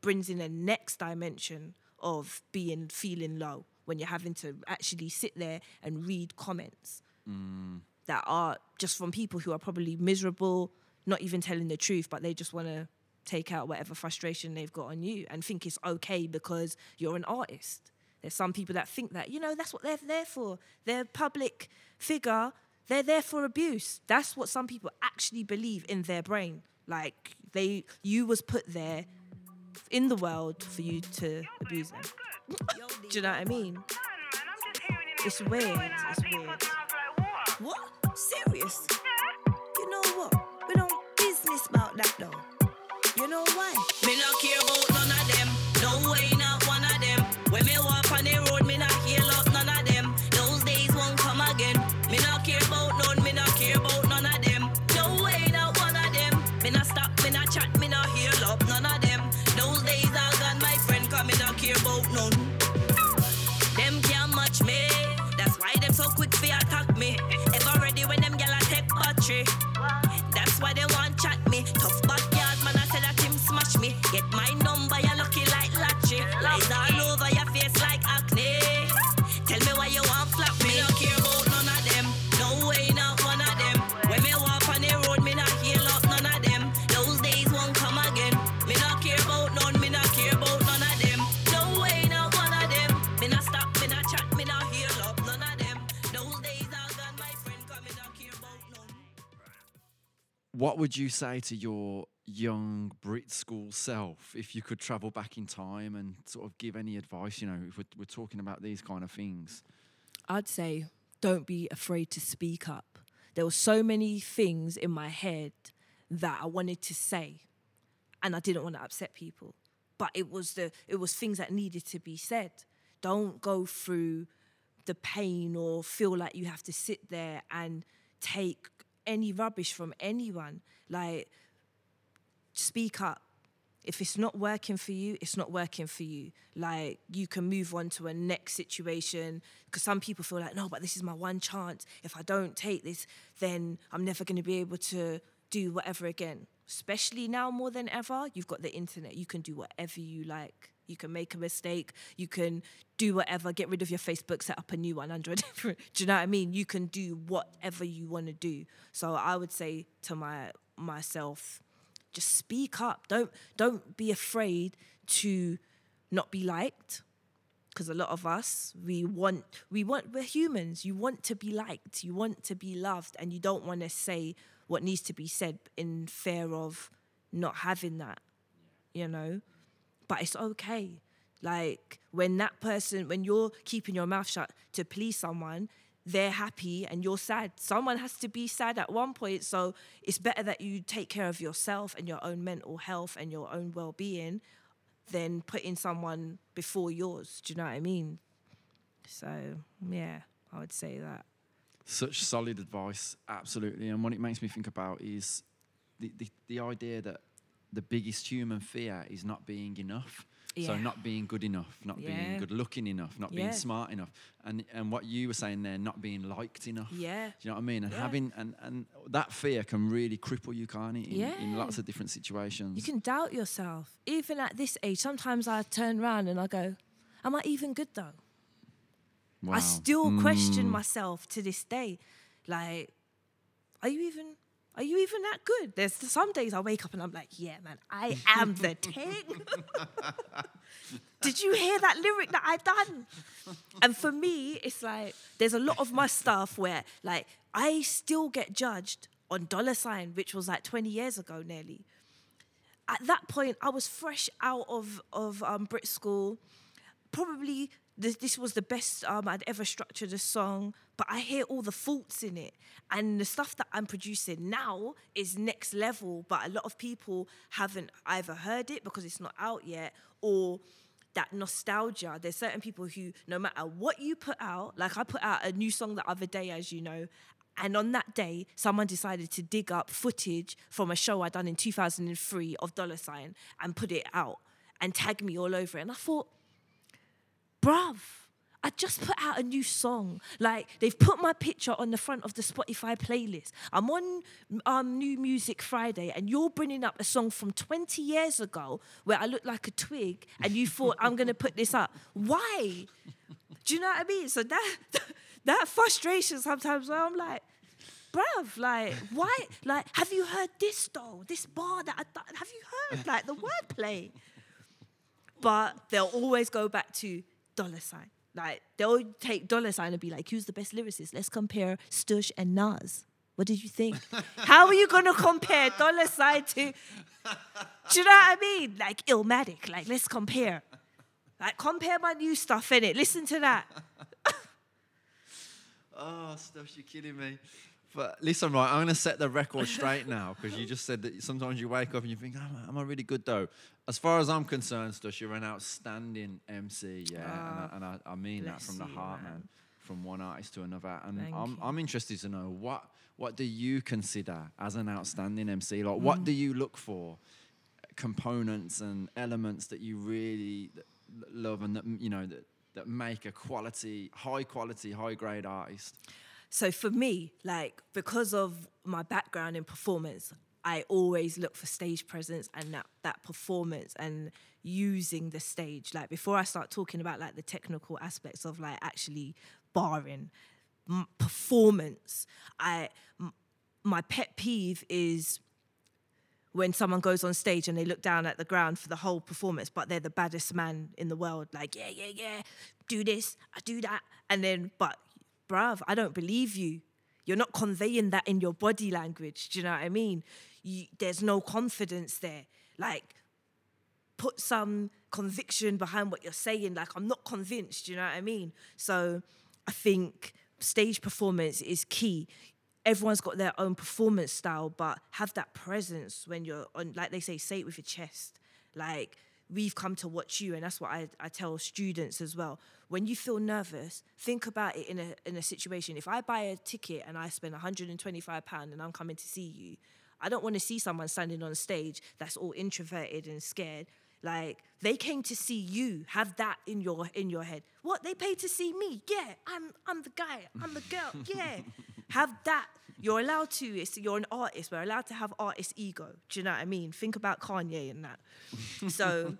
brings in a next dimension of being feeling low when you're having to actually sit there and read comments mm. that are just from people who are probably miserable, not even telling the truth, but they just want to take out whatever frustration they've got on you and think it's okay because you're an artist. There's some people that think that, you know, that's what they're there for. They're a public figure, they're there for abuse. That's what some people actually believe in their brain. Like they you was put there in the world for you to abuse them. Do you know what I mean? It's weird. It's weird. What? Serious? You know what? We don't business about that though. You know why? Me not care about What would you say to your young Brit school self if you could travel back in time and sort of give any advice? You know, if we're, we're talking about these kind of things. I'd say don't be afraid to speak up. There were so many things in my head that I wanted to say and I didn't want to upset people. But it was the it was things that needed to be said. Don't go through the pain or feel like you have to sit there and take any rubbish from anyone. Like speak up. If it's not working for you, it's not working for you. Like you can move on to a next situation because some people feel like, no, but this is my one chance. If I don't take this, then I'm never going to be able to do whatever again. Especially now more than ever, you've got the internet. You can do whatever you like. You can make a mistake. You can do whatever. Get rid of your Facebook, set up a new one under a different. Do you know what I mean? You can do whatever you want to do. So I would say to my myself, just speak up. Don't don't be afraid to not be liked. Because a lot of us, we want we want we're humans. You want to be liked. You want to be loved, and you don't want to say what needs to be said in fear of not having that. You know, but it's okay. Like when that person, when you're keeping your mouth shut to please someone, they're happy and you're sad. Someone has to be sad at one point. So it's better that you take care of yourself and your own mental health and your own well being than putting someone before yours. Do you know what I mean? So, yeah, I would say that. Such solid advice, absolutely. And what it makes me think about is the, the, the idea that the biggest human fear is not being enough. Yeah. So not being good enough, not being good looking enough, not Yeah. being smart enough, and and what you were saying there, not being liked enough. Yeah. Do you know what I mean? And Yeah. having and and that fear can really cripple you, can't it? In, in lots of different situations. You can doubt yourself. Even at this age, sometimes I turn around and I go, Am I even good though? Wow. I still question Mm. myself to this day. Like, are you even are you even that good? There's some days I wake up and I'm like, yeah, man, I am the ting. Did you hear that lyric that I done? And for me, it's like there's a lot of my stuff where like I still get judged on dollar sign, which was like 20 years ago nearly. At that point, I was fresh out of of um, Brit school probably this, this was the best um, I'd ever structured a song, but I hear all the faults in it. And the stuff that I'm producing now is next level, but a lot of people haven't either heard it because it's not out yet or that nostalgia. There's certain people who, no matter what you put out, like I put out a new song the other day, as you know, and on that day, someone decided to dig up footage from a show I'd done in 2003 of Dollar Sign and put it out and tag me all over it. And I thought, bruv, I just put out a new song. Like they've put my picture on the front of the Spotify playlist. I'm on um, New Music Friday, and you're bringing up a song from 20 years ago where I look like a twig, and you thought I'm gonna put this up. Why? Do you know what I mean? So that that frustration sometimes where I'm like. Bruv, like, why? Like, have you heard this though? This bar that I? Have you heard like the wordplay? but they'll always go back to dollar sign. Like they'll take dollar sign and be like, "Who's the best lyricist? Let's compare Stush and Nas." What did you think? How are you gonna compare dollar sign to? Do you know what I mean? Like Illmatic. Like let's compare. Like compare my new stuff in it. Listen to that. Oh, Stush, you're kidding me. But listen, right, I'm going to set the record straight now because you just said that sometimes you wake up and you think, am I, am I really good though? As far as I'm concerned, Stush, you're an outstanding MC, yeah. Ah, and I, and I, I mean that from the heart, man. man. From one artist to another. And Thank I'm, you. I'm interested to know what, what do you consider as an outstanding MC? Like, what Mm. do you look for? Components and elements that you really love and that, you know, that, that make a quality, high quality, high grade artist? So for me, like because of my background in performance, I always look for stage presence and that that performance and using the stage. Like before I start talking about like the technical aspects of like actually barring m- performance, I m- my pet peeve is when someone goes on stage and they look down at the ground for the whole performance, but they're the baddest man in the world. Like, yeah, yeah, yeah, do this, I do that. And then, but, bruv, I don't believe you. You're not conveying that in your body language. Do you know what I mean? You, there's no confidence there. Like, put some conviction behind what you're saying. Like, I'm not convinced. You know what I mean? So, I think stage performance is key. Everyone's got their own performance style, but have that presence when you're on, like they say, say it with your chest. Like, we've come to watch you, and that's what I, I tell students as well. When you feel nervous, think about it in a in a situation. If I buy a ticket and I spend 125 pound and I'm coming to see you, I don't want to see someone standing on stage that's all introverted and scared. Like they came to see you. Have that in your in your head. What they paid to see me? Yeah, I'm I'm the guy. I'm the girl. Yeah, have that. You're allowed to. It's you're an artist. We're allowed to have artist ego. Do you know what I mean? Think about Kanye and that. So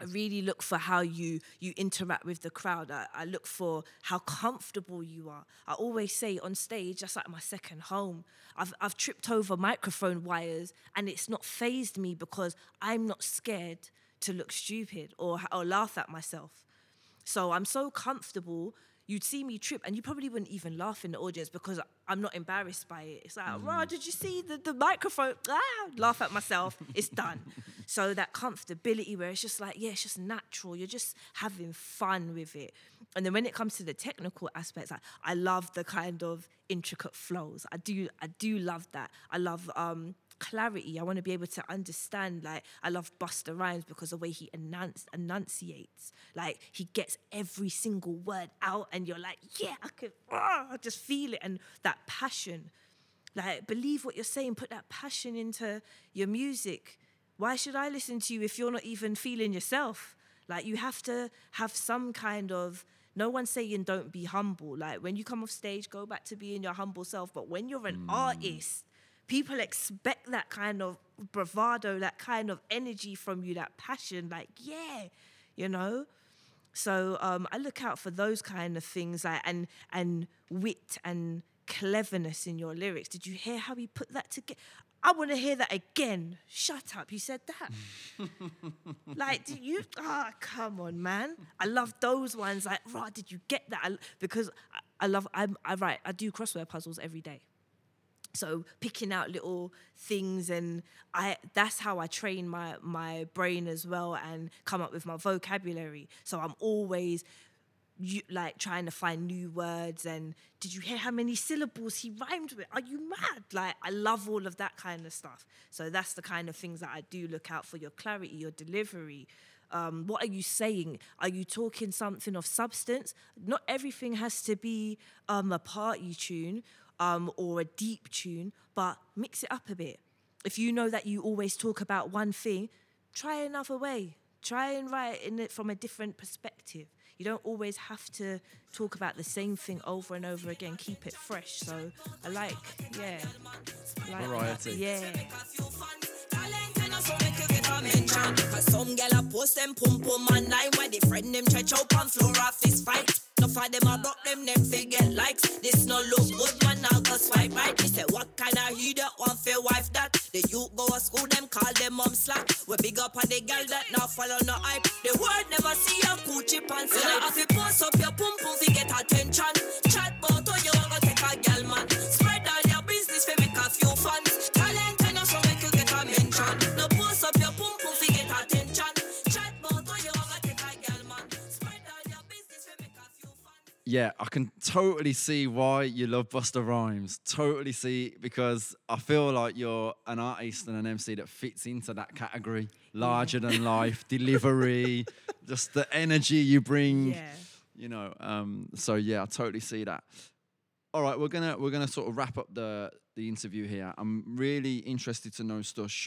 I really look for how you you interact with the crowd. I, I look for how comfortable you are. I always say on stage, that's like my second home. I've I've tripped over microphone wires and it's not phased me because I'm not scared to look stupid or or laugh at myself. So I'm so comfortable. You'd see me trip, and you probably wouldn't even laugh in the audience because I'm not embarrassed by it. It's like, "Rah, did you see the, the microphone? Ah, laugh at myself. It's done. so that comfortability where it's just like, yeah, it's just natural. You're just having fun with it. And then when it comes to the technical aspects, I, I love the kind of intricate flows. I do, I do love that. I love um, clarity. I want to be able to understand. Like I love Busta Rhymes because the way he enunci- enunciates, like he gets every single word out, and you're like, yeah, I could, ah, I just feel it, and that passion. Like believe what you're saying. Put that passion into your music. Why should I listen to you if you're not even feeling yourself? Like you have to have some kind of no one's saying don't be humble. Like when you come off stage, go back to being your humble self. But when you're an artist, people expect that kind of bravado, that kind of energy from you, that passion. Like, yeah, you know. So um, I look out for those kind of things, like and and wit and cleverness in your lyrics. Did you hear how he put that together? I want to hear that again. Shut up. You said that. like, did you? Ah, come on, man. I love those ones. Like, right, did you get that? I, because I, I love, I'm, I write, I do crossword puzzles every day. So picking out little things and I that's how I train my my brain as well and come up with my vocabulary. So I'm always you, like trying to find new words and did you hear how many syllables he rhymed with? Are you mad? Like i love all of that kind of stuff. So that's the kind of things that i do look out for your clarity your delivery. Um, what are you saying? Are you talking something of substance? Not everything has to be um, a party tune um, or a deep tune but mix it up a bit if you know that you always talk about one thing try another way try and write in it from a different perspective you don't always have to talk about the same thing over and over again. Keep it fresh. So I like, yeah, I like Variety. Yeah. Some gal a post them pum pum online where the friend them stretch out on floor off his fight. For them I broke them them fi get likes. This no look good man now go swipe right. He say what kind of he that want fi wife that? The youth go to school them call them mom slack. We big up on the gal that now follow no hype. The world never see a coochie pants. So now if you post up your pum pum fi get attention. Chat about how you want to take a gal man. Spread all your business fi make a few fans. Yeah, I can totally see why you love Busta Rhymes. Totally see because I feel like you're an artist and an MC that fits into that category. Larger than life, delivery, just the energy you bring. Yeah. You know, um, so yeah, I totally see that. All right, we're gonna we're gonna sort of wrap up the the interview here. I'm really interested to know, Stush,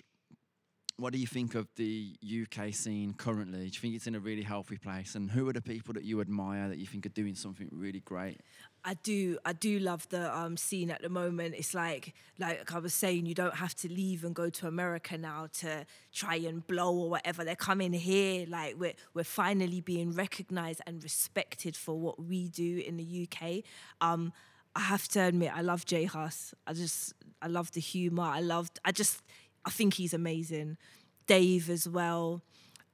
what do you think of the UK scene currently? Do you think it's in a really healthy place? And who are the people that you admire that you think are doing something really great? I do I do love the um, scene at the moment. It's like like I was saying, you don't have to leave and go to America now to try and blow or whatever. They're coming here. Like we're we're finally being recognised and respected for what we do in the UK. Um, I have to admit, I love J Hus. I just I love the humour. I loved I just I think he's amazing. Dave as well.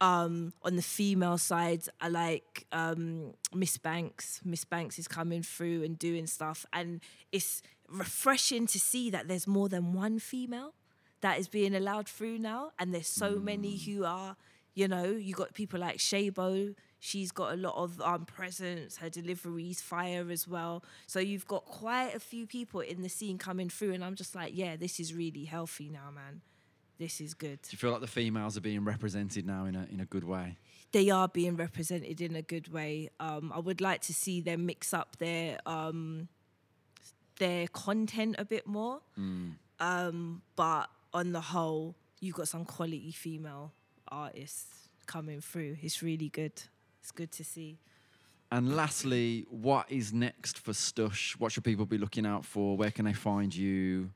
Um, on the female side, I like um, Miss Banks. Miss Banks is coming through and doing stuff, and it's refreshing to see that there's more than one female that is being allowed through now, and there's so many who are, you know, you got people like Shaybo. She's got a lot of um, presence. Her deliveries fire as well. So you've got quite a few people in the scene coming through, and I'm just like, yeah, this is really healthy now, man. This is good. Do you feel like the females are being represented now in a in a good way? they are being represented in a good way. Um, I would like to see them mix up their um, their content a bit more. Um, but on the whole, you've got some quality female artists coming through. It's really good. It's good to see. And lastly, what is next for Stush? What should people be looking out for? Where can they find you?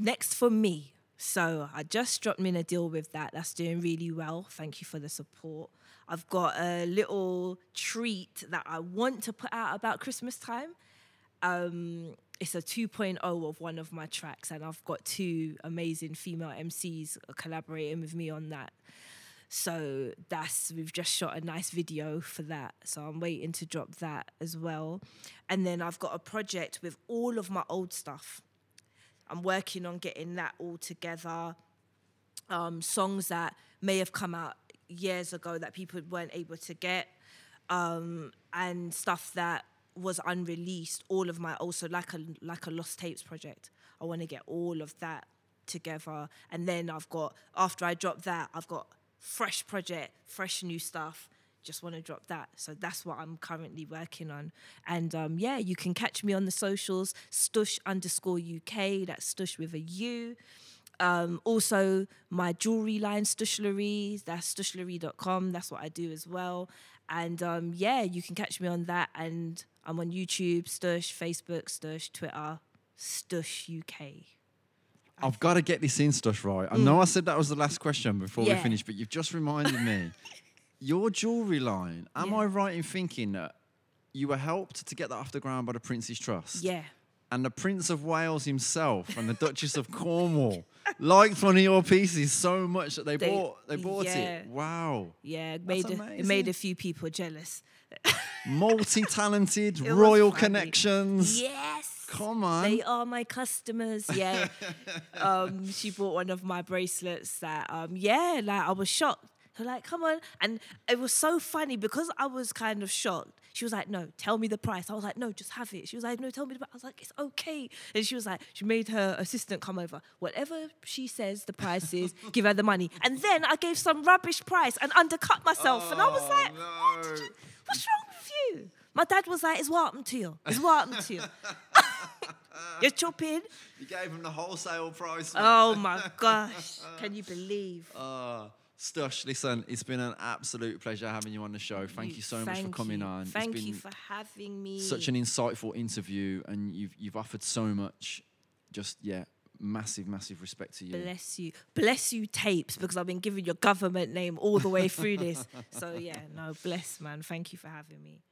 Next for me. So I just dropped me in a deal with that. That's doing really well. Thank you for the support. I've got a little treat that I want to put out about Christmas time. Um, it's a 2.0 of one of my tracks, and I've got two amazing female MCs collaborating with me on that. So that's we've just shot a nice video for that. So I'm waiting to drop that as well. And then I've got a project with all of my old stuff. I'm working on getting that all together. Um, songs that may have come out years ago that people weren't able to get, um, and stuff that was unreleased. All of my also like a like a lost tapes project. I want to get all of that together, and then I've got after I drop that, I've got fresh project, fresh new stuff. Just want to drop that, so that's what I'm currently working on. And um, yeah, you can catch me on the socials, Stush underscore UK. That's Stush with a U. Um, also, my jewelry line, Stushlery, that's stushlery.com. That's what I do as well. And um, yeah, you can catch me on that. And I'm on YouTube, Stush, Facebook, Stush, Twitter, Stush UK. I've got to get this in stuff right. I know I said that was the last question before we Mm. Yeah. finished, but you've just reminded me. Your jewelry line, am Yeah. I right in thinking that you were helped to get that off the ground by the Prince's Trust? Yeah. And the Prince of Wales himself and the Duchess of Cornwall liked one of your pieces so much that they, They- bought they bought yeah. it. Wow. Yeah, it made, a, it made a few people jealous. Multi-talented, royal connections. Yes. Come on. They are my customers. Yeah. um, she bought one of my bracelets that, um, yeah, like I was shocked. Like, come on. And it was so funny because I was kind of shocked. She was like, no, tell me the price. I was like, no, just have it. She was like, no, tell me the price. I was like, it's okay. And she was like, she made her assistant come over. Whatever she says the price is, give her the money. And then I gave some rubbish price and undercut myself. and I was Oh, like, no. what did you, what's wrong with you? My dad was like, it's what happened to you? It's what happened to you? You're chopping. You gave him the wholesale price. man. Oh my gosh. Can you believe? Uh, Stush, listen, it's been an absolute pleasure having you on the show. Thank you, so much for coming you. on. Thank it's been you for having me. such an insightful interview, and you've you've offered so much. Just yeah, massive, massive respect to you. Bless you. Bless you, T8PES, because I've been giving your government name all the way through this. So, yeah, no, bless, man. Thank you for having me.